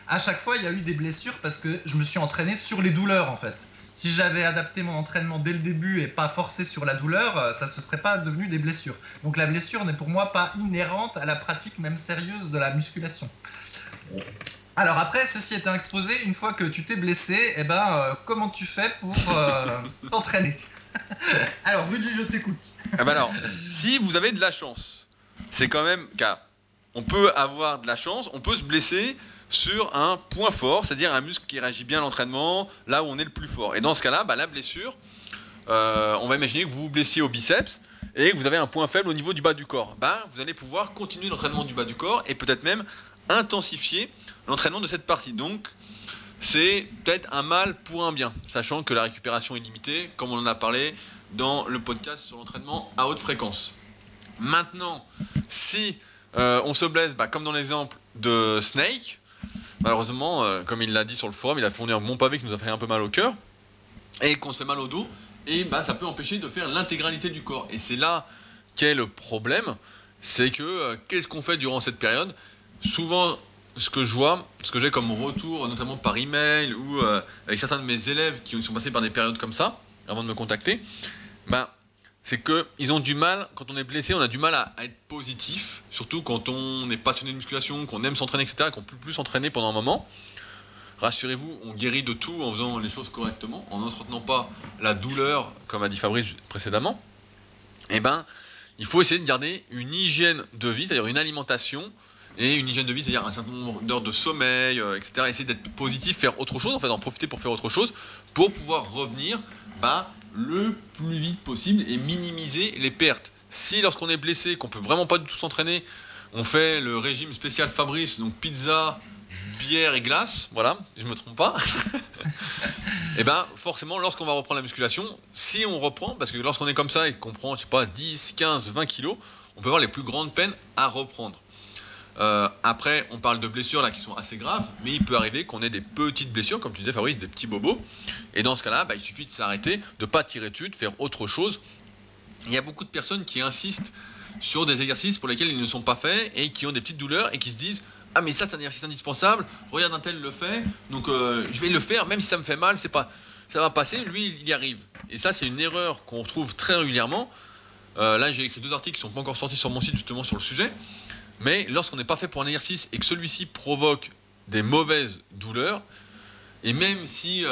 à chaque fois il y a eu des blessures parce que je me suis entraîné sur les douleurs en fait. Si j'avais adapté mon entraînement dès le début et pas forcé sur la douleur, euh, ça ne se serait pas devenu des blessures. Donc la blessure n'est pour moi pas inhérente à la pratique même sérieuse de la musculation. Alors après, ceci étant exposé, une fois que tu t'es blessé, eh ben, euh, comment tu fais pour euh, t'entraîner? Alors Rudy, je t'écoute. ah ben alors, si vous avez de la chance, c'est quand même car on peut avoir de la chance, on peut se blesser sur un point fort, c'est-à-dire un muscle qui réagit bien à l'entraînement, là où on est le plus fort. Et dans ce cas-là, bah, la blessure, euh, on va imaginer que vous vous blessiez au biceps et que vous avez un point faible au niveau du bas du corps. Bah, vous allez pouvoir continuer l'entraînement du bas du corps et peut-être même intensifier l'entraînement de cette partie. Donc, c'est peut-être un mal pour un bien, sachant que la récupération est limitée, comme on en a parlé dans le podcast sur l'entraînement à haute fréquence. Maintenant, si euh, on se blesse, bah, comme dans l'exemple de Snake, malheureusement, euh, comme il l'a dit sur le forum, il a fourni un bon pavé qui nous a fait un peu mal au cœur, et qu'on se fait mal au dos, et bah, ça peut empêcher de faire l'intégralité du corps. Et c'est là qu'est le problème, c'est que euh, qu'est-ce qu'on fait durant cette période? Souvent, ce que je vois, ce que j'ai comme retour, notamment par email ou euh, avec certains de mes élèves qui sont passés par des périodes comme ça, avant de me contacter, ben, c'est qu'ils ont du mal, quand on est blessé, on a du mal à, être positif, surtout quand on est passionné de musculation, qu'on aime s'entraîner, etc., qu'on peut plus s'entraîner pendant un moment. Rassurez-vous, on guérit de tout en faisant les choses correctement, en n'entretenant pas la douleur, comme a dit Fabrice précédemment. Eh ben, il faut essayer de garder une hygiène de vie, c'est-à-dire une alimentation et une hygiène de vie, c'est-à-dire un certain nombre d'heures de sommeil, euh, etc. Essayer d'être positif, faire autre chose, en fait, en profiter pour faire autre chose, pour pouvoir revenir bah, le plus vite possible et minimiser les pertes. Si lorsqu'on est blessé, qu'on peut vraiment pas du tout s'entraîner, on fait le régime spécial Fabrice, donc pizza, bière et glace, voilà, je me trompe pas. et eh ben forcément, lorsqu'on va reprendre la musculation, si on reprend, parce que lorsqu'on est comme ça et qu'on prend, je sais pas, 10, 15, 20 kilos, on peut avoir les plus grandes peines à reprendre. Euh, après, on parle de blessures là qui sont assez graves, mais il peut arriver qu'on ait des petites blessures, comme tu disais Fabrice, des petits bobos. Et dans ce cas-là, bah, il suffit de s'arrêter, de ne pas tirer dessus, de faire autre chose. Il y a beaucoup de personnes qui insistent sur des exercices pour lesquels ils ne sont pas faits et qui ont des petites douleurs et qui se disent ah mais ça c'est un exercice indispensable, regarde un tel le fait, donc euh, je vais le faire même si ça me fait mal, c'est pas ça va passer, lui il y arrive. Et ça c'est une erreur qu'on retrouve très régulièrement. Euh, là j'ai écrit deux articles qui sont pas encore sortis sur mon site justement sur le sujet. Mais lorsqu'on n'est pas fait pour un exercice et que celui-ci provoque des mauvaises douleurs, et même si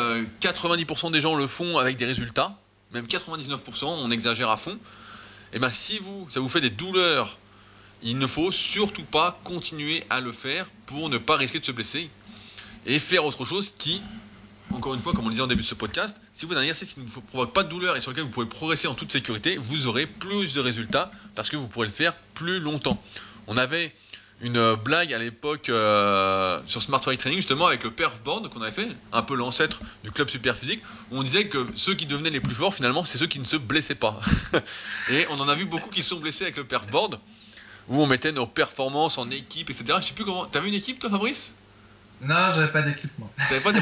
90% euh, des gens le font avec des résultats, même 99%, on exagère à fond, et eh ben si vous, ça vous fait des douleurs, il ne faut surtout pas continuer à le faire pour ne pas risquer de se blesser et faire autre chose qui, encore une fois, comme on le disait en début de ce podcast, si vous avez un exercice qui ne vous provoque pas de douleur et sur lequel vous pouvez progresser en toute sécurité, vous aurez plus de résultats parce que vous pourrez le faire plus longtemps. On avait une blague à l'époque euh, sur Smart Weight Training justement avec le perf board qu'on avait fait, un peu l'ancêtre du club super physique, où on disait que ceux qui devenaient les plus forts finalement c'est ceux qui ne se blessaient pas. et on en a vu beaucoup qui se sont blessés avec le perf board. où on mettait nos performances en équipe, etc. Je sais plus comment. T'avais une équipe toi, Fabrice? Non, j'avais pas d'équipe moi.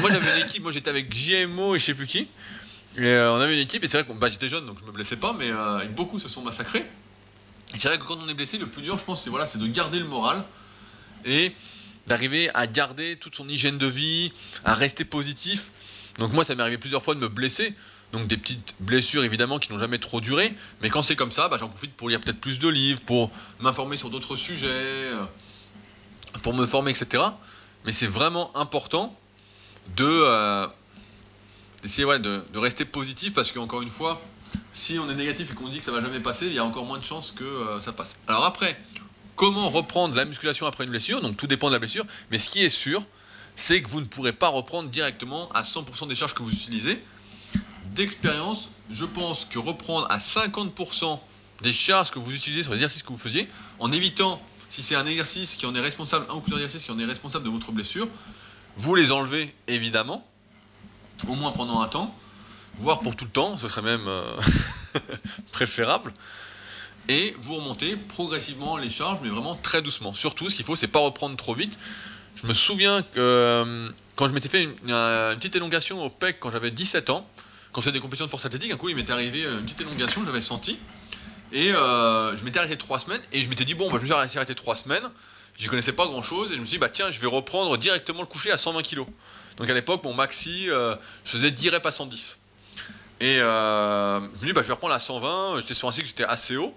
Moi j'avais une équipe, moi j'étais avec GMO et je sais plus qui. Et euh, on avait une équipe, et c'est vrai que bah, j'étais jeune donc je me blessais pas, mais euh, beaucoup se sont massacrés. C'est vrai que quand on est blessé, le plus dur, je pense, c'est voilà, de garder le moral et d'arriver à garder toute son hygiène de vie, à rester positif. Donc moi, ça m'est arrivé plusieurs fois de me blesser. Donc des petites blessures évidemment qui n'ont jamais trop duré. Mais quand c'est comme ça, bah, j'en profite pour lire peut-être plus de livres, pour m'informer sur d'autres sujets, euh, pour me former, etc. Mais c'est vraiment important de euh, d'essayer de, rester positif parce qu'encore une fois, si on est négatif et qu'on dit que ça va jamais passer, il y a encore moins de chances que euh, ça passe. Alors après, comment reprendre la musculation après une blessure? Donc tout dépend de la blessure, mais ce qui est sûr, c'est que vous ne pourrez pas reprendre directement à 100% des charges que vous utilisez. D'expérience, je pense que reprendre à 50% des charges que vous utilisez sur l'exercice que vous faisiez, en évitant, si c'est un exercice qui en est responsable, un ou plusieurs exercices qui en est responsable de votre blessure, vous les enlevez évidemment, au moins pendant un temps, voire pour tout le temps, ce serait même euh, préférable. Et vous remontez progressivement les charges, mais vraiment très doucement. Surtout, ce qu'il faut, c'est pas reprendre trop vite. Je me souviens que euh, quand je m'étais fait une, petite élongation au PEC quand j'avais 17 ans, quand faisais des compétitions de force athlétique, un coup il m'était arrivé une petite élongation, j'avais senti. Et euh, je m'étais arrêté 3 semaines, et je m'étais dit, bon, bah, je vais arrêter 3 semaines. J'y connaissais pas grand chose, et je me suis dit, bah tiens, je vais reprendre directement le coucher à 120 kg. Donc à l'époque, mon maxi, euh, je faisais 10 reps à 110. Et euh, je me dit, bah, je vais reprendre à 120, j'étais sur un cycle, j'étais assez haut.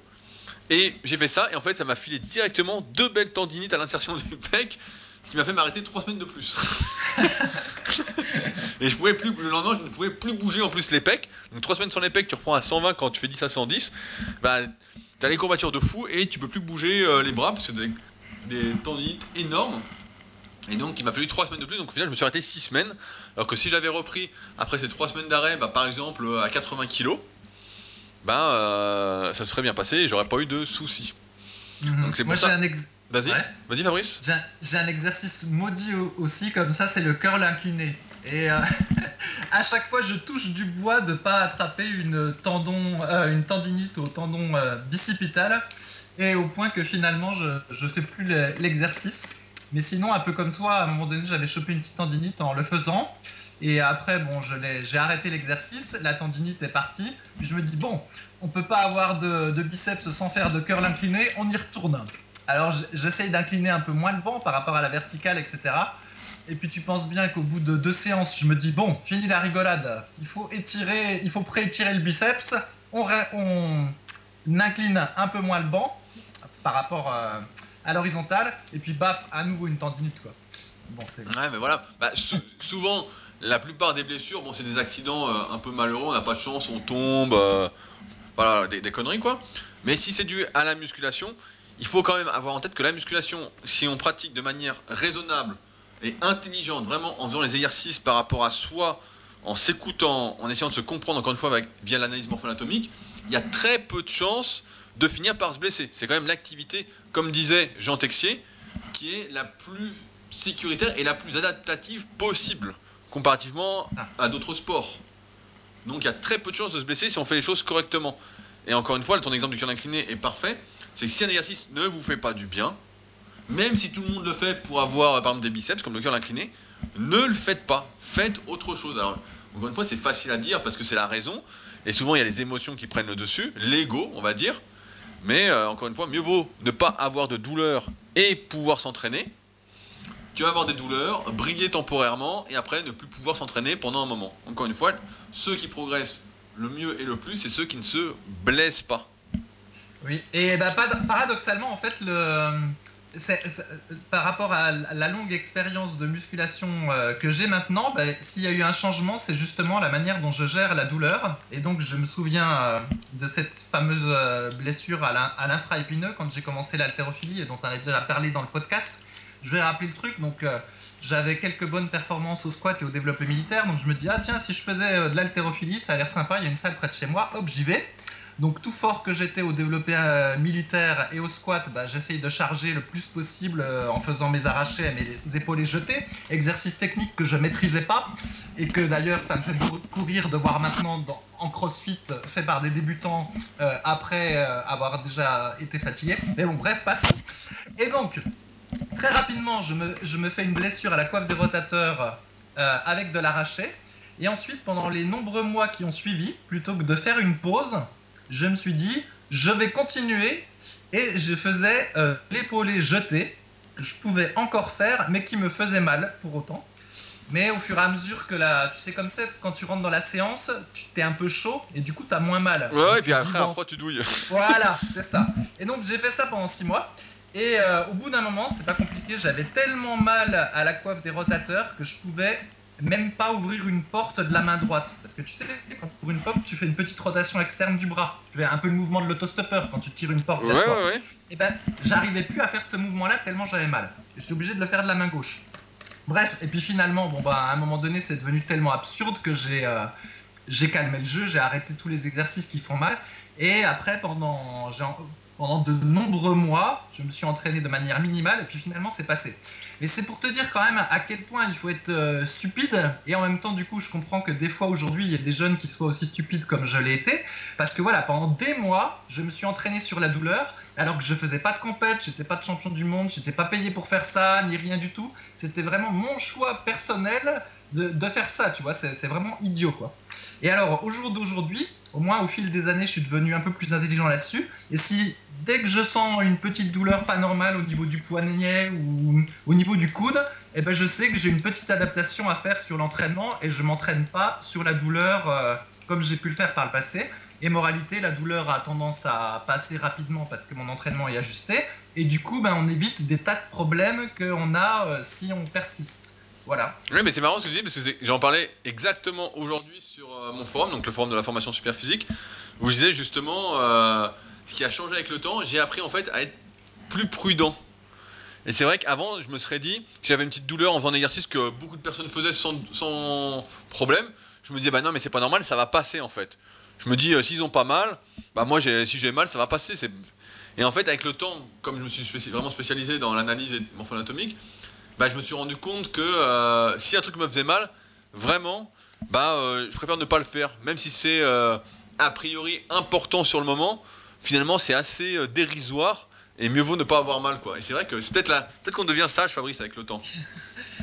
Et j'ai fait ça, et en fait, ça m'a filé directement deux belles tendinites à l'insertion du pec, ce qui m'a fait m'arrêter 3 semaines de plus. et je pouvais plus, le lendemain, je ne pouvais plus bouger en plus les pecs. Donc 3 semaines sans les pecs, tu reprends à 120 quand tu fais 10 à 110. Bah, tu as les courbatures de fou et tu peux plus bouger euh, les bras parce que des, des tendinites énormes. Et donc, il m'a fallu 3 semaines de plus. Donc, au final, je me suis arrêté 6 semaines. Alors que si j'avais repris après ces 3 semaines d'arrêt, bah, par exemple, à 80 kg, ben, ça se serait bien passé et j'aurais pas eu de soucis. Mhm. Donc, c'est pour ça. Vas-y, vas-y Fabrice. J'ai un exercice maudit aussi, comme ça, c'est le curl incliné. Et euh, à chaque fois, je touche du bois de ne pas attraper une, tendon, euh, une tendinite au tendon bicipital. Et au point que finalement, je ne fais plus l'exercice. Mais sinon, un peu comme toi, à un moment donné, j'avais chopé une petite tendinite en le faisant. Et après, bon, j'ai arrêté l'exercice, la tendinite est partie. Je me dis, bon, on peut pas avoir de, biceps sans faire de curl incliné, on y retourne. Alors j'essaye d'incliner un peu moins le banc par rapport à la verticale, etc. Et puis tu penses bien qu'au bout de deux séances, je me dis, bon, fini la rigolade, il faut étirer, il faut pré-étirer le biceps, on, on incline un peu moins le banc par rapport à à l'horizontale, et puis baf, à nouveau une tendinite, quoi. Bon, ouais, mais voilà, bah, souvent, la plupart des blessures, bon, c'est des accidents euh, un peu malheureux, on n'a pas de chance, on tombe, euh, voilà, des, conneries, quoi. Mais si c'est dû à la musculation, il faut quand même avoir en tête que la musculation, si on pratique de manière raisonnable et intelligente, vraiment en faisant les exercices par rapport à soi, en s'écoutant, en essayant de se comprendre encore une fois avec, via l'analyse morpho-anatomique, il y a très peu de chances de finir par se blesser. C'est quand même l'activité, comme disait Jean Texier, qui est la plus sécuritaire et la plus adaptative possible comparativement ah. à d'autres sports. Donc il y a très peu de chances de se blesser si on fait les choses correctement. Et encore une fois, ton exemple du curl incliné est parfait. C'est que si un exercice ne vous fait pas du bien, même si tout le monde le fait pour avoir par exemple des biceps comme le curl incliné, ne le faites pas. Faites autre chose. Alors, encore une fois, c'est facile à dire parce que c'est la raison. Et souvent, il y a les émotions qui prennent le dessus, l'ego, on va dire. Mais euh, encore une fois, mieux vaut ne pas avoir de douleur et pouvoir s'entraîner. Tu vas avoir des douleurs, briller temporairement et après ne plus pouvoir s'entraîner pendant un moment. Encore une fois, ceux qui progressent le mieux et le plus, c'est ceux qui ne se blessent pas. Oui, et bah, paradoxalement, en fait, le, par rapport à la longue expérience de musculation euh, que j'ai maintenant, bah, s'il y a eu un changement, c'est justement la manière dont je gère la douleur. Et donc, je me souviens euh, de cette fameuse euh, blessure à l'infraépineux quand j'ai commencé l'haltérophilie et dont on a déjà parlé dans le podcast. Je vais rappeler le truc. Donc, j'avais quelques bonnes performances au squat et au développé militaire. Donc, je me dis, ah tiens, si je faisais de l'haltérophilie, ça a l'air sympa, il y a une salle près de chez moi, hop, j'y vais. Donc tout fort que j'étais au développé euh, militaire et au squat, bah, j'essaye de charger le plus possible euh, en faisant mes arrachés et mes épaules jetés. Exercice technique que je maîtrisais pas et que d'ailleurs ça me fait beaucoup rire de voir maintenant en crossfit fait par des débutants euh, après avoir déjà été fatigué. Mais bon bref, passons. Et donc, très rapidement, je me, je me fais une blessure à la coiffe des rotateurs avec de l'arraché. Et ensuite, pendant les nombreux mois qui ont suivi, plutôt que de faire une pause, je me suis dit, je vais continuer. Et je faisais euh, l'épaulé jeté, que je pouvais encore faire, mais qui me faisait mal pour autant. Mais au fur et à mesure que la. Tu sais, comme ça, quand tu rentres dans la séance, tu t'es un peu chaud et du coup, t'as moins mal. Ouais, et puis après, à froid, tu douilles. Voilà, c'est ça. Et donc, j'ai fait ça pendant 6 mois. Et euh, au bout d'un moment, c'est pas compliqué, j'avais tellement mal à la coiffe des rotateurs que je pouvais même pas ouvrir une porte de la main droite. Parce que tu sais, quand tu ouvres une porte, tu fais une petite rotation externe du bras. Tu fais un peu le mouvement de l'autostoppeur quand tu tires une porte. Ouais, ouais, ouais. Et ben, j'arrivais plus à faire ce mouvement-là tellement j'avais mal. J'étais obligé de le faire de la main gauche. Bref, et puis finalement, bon bah, à un moment donné, c'est devenu tellement absurde que j'ai euh, j'ai calmé le jeu, j'ai arrêté tous les exercices qui font mal. Et après, pendant, pendant de nombreux mois, je me suis entraîné de manière minimale, et puis finalement, c'est passé. Mais c'est pour te dire quand même à quel point il faut être euh, stupide. Et en même temps, du coup, je comprends que des fois aujourd'hui, il y a des jeunes qui soient aussi stupides comme je l'ai été. Parce que voilà, pendant des mois, je me suis entraîné sur la douleur. Alors que je faisais pas de compète, j'étais pas de champion du monde, j'étais pas payé pour faire ça, ni rien du tout. C'était vraiment mon choix personnel de, de faire ça, tu vois. C'est vraiment idiot, quoi. Et alors, au jour d'aujourd'hui, au moins au fil des années, je suis devenu un peu plus intelligent là-dessus. Et si dès que je sens une petite douleur pas normale au niveau du poignet ou au niveau du coude, eh ben je sais que j'ai une petite adaptation à faire sur l'entraînement et je m'entraîne pas sur la douleur euh, comme j'ai pu le faire par le passé. Et moralité, la douleur a tendance à passer rapidement parce que mon entraînement est ajusté. Et du coup, ben, on évite des tas de problèmes qu'on a euh, si on persiste. Voilà. Oui, mais c'est marrant ce que tu dis parce que j'en parlais exactement aujourd'hui sur euh, mon forum, donc le forum de la formation super physique, où je disais justement euh, ce qui a changé avec le temps. J'ai appris en fait à être plus prudent. Et c'est vrai qu'avant, je me serais dit j'avais une petite douleur en faisant un exercice que beaucoup de personnes faisaient sans, problème. Je me disais, bah non, mais c'est pas normal, ça va passer en fait. Je me dis, euh, s'ils ont pas mal, bah moi, si j'ai mal, ça va passer. Et en fait, avec le temps, comme je me suis vraiment spécialisé dans l'analyse morpho-anatomique, bah, je me suis rendu compte que euh, si un truc me faisait mal, vraiment, bah, euh, je préfère ne pas le faire. Même si c'est euh, a priori important sur le moment, finalement, c'est assez dérisoire et mieux vaut ne pas avoir mal. Quoi. Et c'est vrai que c'est peut-être peut-être qu'on devient sage, Fabrice, avec le temps.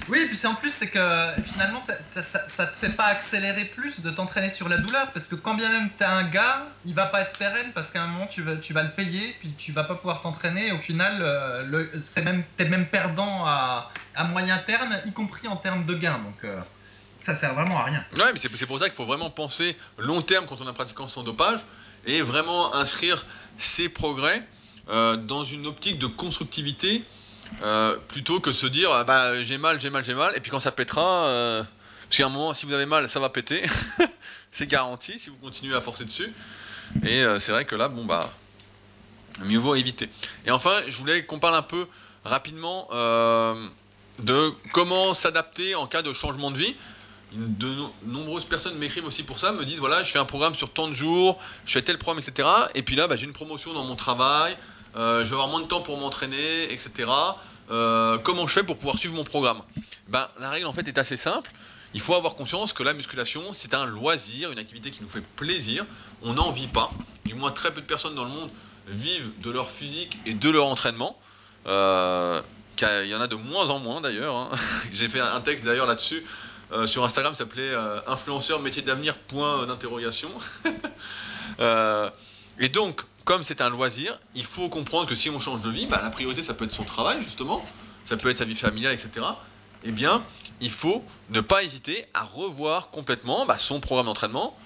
Oui, et puis en plus, c'est que finalement, ça, ça, te fait pas accélérer plus de t'entraîner sur la douleur, parce que quand bien même t'as un gars, il va pas être pérenne, parce qu'à un moment, tu vas, le payer, puis tu vas pas pouvoir t'entraîner, et au final, euh, c'est même, même perdant à, moyen terme, y compris en termes de gains. Donc, euh, ça sert vraiment à rien. Ouais, mais c'est pour ça qu'il faut vraiment penser long terme quand on est pratiquant sans dopage, et vraiment inscrire ses progrès euh, dans une optique de constructivité euh, plutôt que se dire ah, bah j'ai mal, j'ai mal, j'ai mal, et puis quand ça pètera, euh, parce qu'à un moment, si vous avez mal, ça va péter, c'est garanti si vous continuez à forcer dessus. Et euh, c'est vrai que là, bon bah, mieux vaut éviter. Et enfin, je voulais qu'on parle un peu rapidement de comment s'adapter en cas de changement de vie. De nombreuses personnes m'écrivent aussi pour ça, me disent voilà, je fais un programme sur tant de jours, je fais tel programme, etc. Et puis là, bah, j'ai une promotion dans mon travail, euh, je vais avoir moins de temps pour m'entraîner, etc. Euh, comment je fais pour pouvoir suivre mon programme? Ben, La règle en fait est assez simple. Il faut avoir conscience que la musculation, c'est un loisir, une activité qui nous fait plaisir. On n'en vit pas. Du moins, très peu de personnes dans le monde vivent de leur physique et de leur entraînement. Euh, il y en a de moins en moins d'ailleurs. Hein. J'ai fait un texte d'ailleurs là-dessus sur Instagram, s'appelait influenceur métier d'avenir point d'interrogation. et donc, comme c'est un loisir, il faut comprendre que si on change de vie, bah, la priorité ça peut être son travail justement, ça peut être sa vie familiale, etc. Eh bien, il faut ne pas hésiter à revoir complètement bah, son programme d'entraînement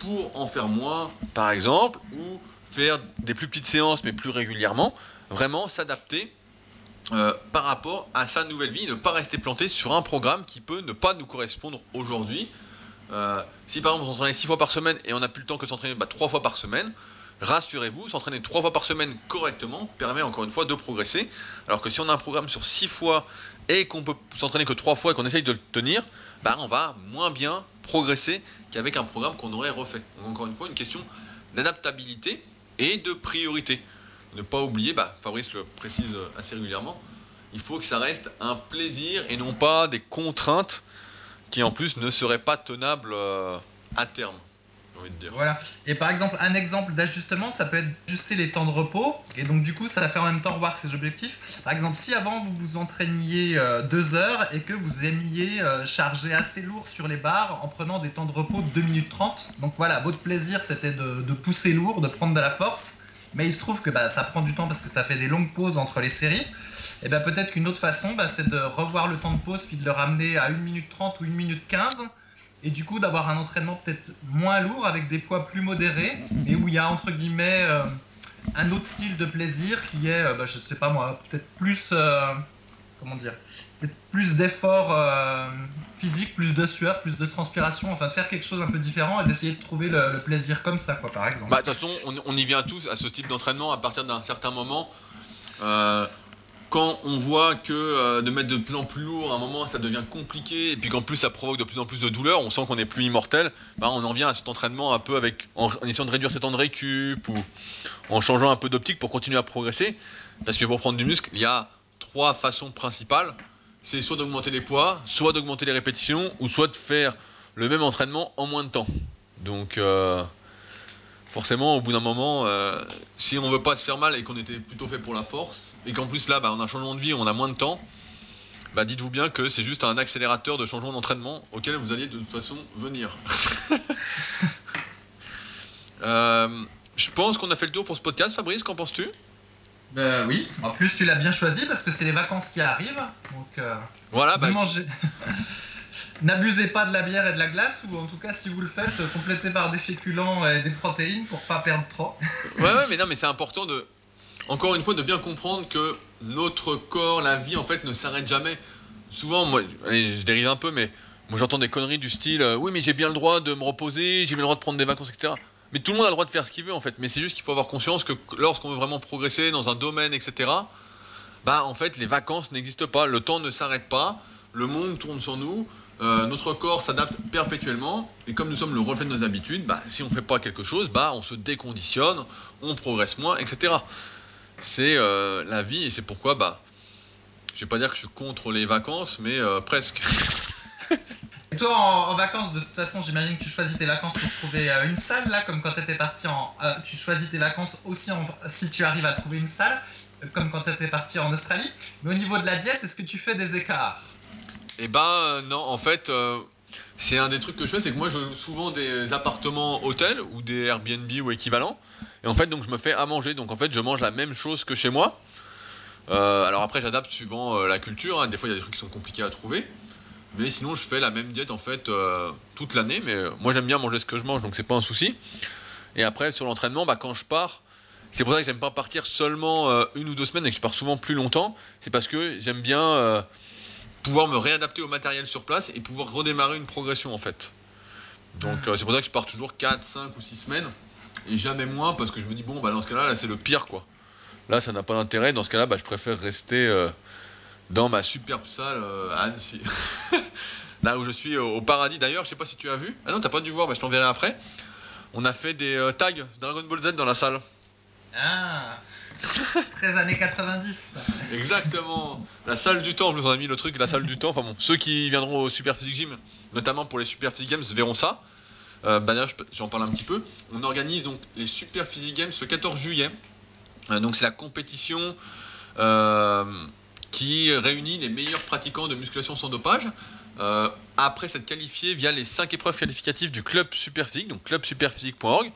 pour en faire moins, par exemple, ou faire des plus petites séances mais plus régulièrement, vraiment s'adapter euh, par rapport à sa nouvelle vie, ne pas rester planté sur un programme qui peut ne pas nous correspondre aujourd'hui. Euh, si par exemple on s'entraîne 6 fois par semaine et on n'a plus le temps que de s'entraîner bah, 3 fois par semaine, rassurez-vous, s'entraîner trois fois par semaine correctement permet encore une fois de progresser. Alors que si on a un programme sur six fois et qu'on peut s'entraîner que trois fois et qu'on essaye de le tenir, bah on va moins bien progresser qu'avec un programme qu'on aurait refait. Donc encore une fois, une question d'adaptabilité et de priorité. Ne pas oublier, bah, Fabrice le précise assez régulièrement, il faut que ça reste un plaisir et non pas des contraintes qui en plus ne seraient pas tenables euh, à terme. Voilà. Et par exemple, un exemple d'ajustement, ça peut être d'ajuster les temps de repos. Et donc, du coup, ça va faire en même temps revoir ses objectifs. Par exemple, si avant vous vous entraîniez euh, deux heures et que vous aimiez euh, charger assez lourd sur les barres en prenant des temps de repos de 2 minutes 30. Donc voilà, votre plaisir c'était de, pousser lourd, de prendre de la force. Mais il se trouve que bah, ça prend du temps parce que ça fait des longues pauses entre les séries. Et bien peut-être qu'une autre façon, bah, c'est de revoir le temps de pause puis de le ramener à 1 minute 30 ou 1 minute 15. Et du coup, d'avoir un entraînement peut-être moins lourd avec des poids plus modérés et où il y a entre guillemets euh, un autre style de plaisir qui est, euh, bah, je sais pas moi, peut-être plus, euh, comment dire, plus d'efforts euh, physiques, plus de sueur, plus de transpiration, enfin faire quelque chose un peu différent et d'essayer de trouver le, plaisir comme ça, quoi, par exemple. Bah, de toute façon, on, y vient tous à ce type d'entraînement à partir d'un certain moment. Quand on voit que euh, de mettre de plus en plus lourd, à un moment ça devient compliqué, et puis qu'en plus ça provoque de plus en plus de douleur, on sent qu'on n'est plus immortel, bah, on en vient à cet entraînement un peu avec, en, essayant de réduire ses temps de récup, ou en changeant un peu d'optique pour continuer à progresser. Parce que pour prendre du muscle, il y a trois façons principales. C'est soit d'augmenter les poids, soit d'augmenter les répétitions, ou soit de faire le même entraînement en moins de temps. Donc euh, forcément, au bout d'un moment, euh, si on veut pas se faire mal et qu'on était plutôt fait pour la force, et qu'en plus là, bah, on a un changement de vie, on a moins de temps, bah, dites-vous bien que c'est juste un accélérateur de changement d'entraînement auquel vous alliez de toute façon venir. Euh, je pense qu'on a fait le tour pour ce podcast, Fabrice, qu'en penses-tu? Ben oui, en plus tu l'as bien choisi parce que c'est les vacances qui arrivent. Donc euh, Voilà, bah, N'abusez pas de la bière et de la glace, ou en tout cas si vous le faites, euh, complétez par des féculents et des protéines pour pas perdre trop. Ouais, ouais, mais non, mais c'est important de, encore une fois, de bien comprendre que notre corps, la vie, en fait, ne s'arrête jamais. Souvent, moi, je dérive un peu, mais moi j'entends des conneries du style, euh, oui, mais j'ai bien le droit de me reposer, j'ai bien le droit de prendre des vacances, etc. Mais tout le monde a le droit de faire ce qu'il veut, en fait. Mais c'est juste qu'il faut avoir conscience que lorsqu'on veut vraiment progresser dans un domaine, etc., bah, en fait, les vacances n'existent pas. Le temps ne s'arrête pas. Le monde tourne sur nous. euh, notre corps s'adapte perpétuellement. Et comme nous sommes le reflet de nos habitudes, bah, si on ne fait pas quelque chose, bah, on se déconditionne, on progresse moins, etc. C'est euh, la vie et c'est pourquoi, bah, je vais pas dire que je suis contre les vacances, mais euh, presque. Et toi, en, en vacances, de toute façon, j'imagine que tu choisis tes vacances pour trouver euh, une salle, là, comme quand tu étais parti en. tu choisis tes vacances aussi en- si tu arrives à trouver une salle, comme quand tu étais parti en Australie. Mais au niveau de la diète, est-ce que tu fais des écarts? Et ben non, en fait, c'est un des trucs que je fais, c'est que moi je loue souvent des appartements hôtels ou des Airbnb ou équivalents. Et en fait, donc je me fais à manger. Donc en fait, je mange la même chose que chez moi. Euh, alors après, j'adapte suivant euh, la culture. hein. Des fois, il y a des trucs qui sont compliqués à trouver. Mais sinon, je fais la même diète en fait euh, toute l'année. Mais moi, j'aime bien manger ce que je mange, donc c'est pas un souci. Et après, sur l'entraînement, bah, quand je pars, c'est pour ça que j'aime pas partir seulement une ou deux semaines et que je pars souvent plus longtemps. C'est parce que j'aime bien pouvoir me réadapter au matériel sur place et pouvoir redémarrer une progression en fait. Donc euh, c'est pour ça que je pars toujours 4, 5 ou 6 semaines et jamais moins parce que je me dis bon bah dans ce cas-là là c'est le pire quoi. Là ça n'a pas d'intérêt, dans ce cas-là bah, je préfère rester euh, dans ma superbe salle euh, à Annecy. là où je suis au, au paradis d'ailleurs, je sais pas si tu as vu. Ah non t'as pas dû voir, bah, je t'enverrai après. On a fait des euh, tags Dragon Ball Z dans la salle. Ah 13 années 90. ça. Exactement. La salle du temps, je vous en ai mis le truc, la salle du temps. Enfin bon, ceux qui viendront au Super Physique Gym, notamment pour les Super Physique Games, verront ça. Euh, bah j'en parle un petit peu. On organise donc les Super Physique Games le 14 juillet. Euh, donc c'est la compétition euh, qui réunit les meilleurs pratiquants de musculation sans dopage. Après s'être qualifié via les 5 épreuves qualificatives du club Superphysique, donc clubsuperphysique.org.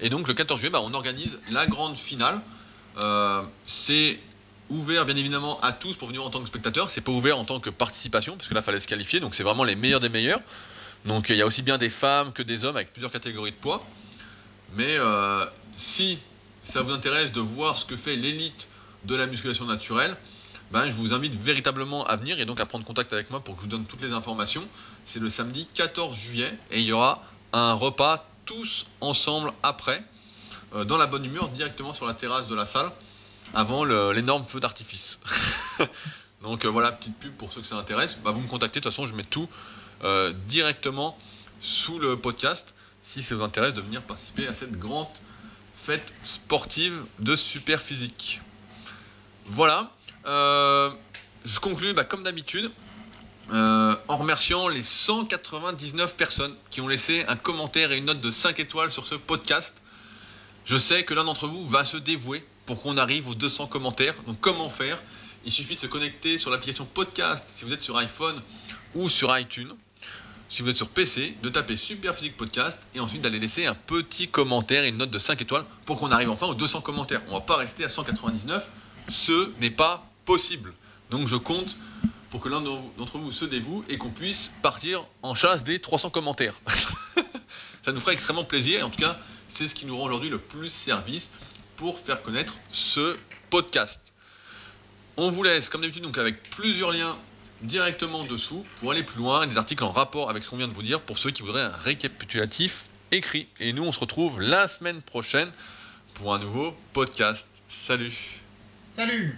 Et donc le 14 juillet, bah, on organise la grande finale. C'est ouvert bien évidemment à tous pour venir en tant que spectateur. C'est pas ouvert en tant que participation parce que là fallait se qualifier. Donc c'est vraiment les meilleurs des meilleurs. Donc il y a aussi bien des femmes que des hommes avec plusieurs catégories de poids. Mais euh, si ça vous intéresse de voir ce que fait l'élite de la musculation naturelle, ben, je vous invite véritablement à venir et donc à prendre contact avec moi pour que je vous donne toutes les informations. C'est le samedi 14 juillet et il y aura un repas tous ensemble après, euh, dans la bonne humeur, directement sur la terrasse de la salle, avant l'énorme feu d'artifice. donc euh, voilà, petite pub pour ceux que ça intéresse. Bah, vous me contactez, de toute façon je mets tout euh, directement sous le podcast si ça vous intéresse de venir participer à cette grande fête sportive de super physique. Voilà. Euh, je conclue bah, comme d'habitude euh, en remerciant les 199 personnes qui ont laissé un commentaire et une note de 5 étoiles sur ce podcast. Je sais que l'un d'entre vous va se dévouer pour qu'on arrive aux 200 commentaires. Donc comment faire? Il suffit de se connecter sur l'application podcast si vous êtes sur iPhone ou sur iTunes. Si vous êtes sur PC, de taper Super Physique Podcast et ensuite d'aller laisser un petit commentaire et une note de 5 étoiles pour qu'on arrive enfin aux 200 commentaires. On ne va pas rester à 199, ce n'est pas possible. Donc je compte pour que l'un d'entre vous se dévoue et qu'on puisse partir en chasse des 300 commentaires. Ça nous ferait extrêmement plaisir et en tout cas, c'est ce qui nous rend aujourd'hui le plus service pour faire connaître ce podcast. On vous laisse, comme d'habitude, donc avec plusieurs liens directement dessous pour aller plus loin, des articles en rapport avec ce qu'on vient de vous dire pour ceux qui voudraient un récapitulatif écrit. Et nous, on se retrouve la semaine prochaine pour un nouveau podcast. Salut Salut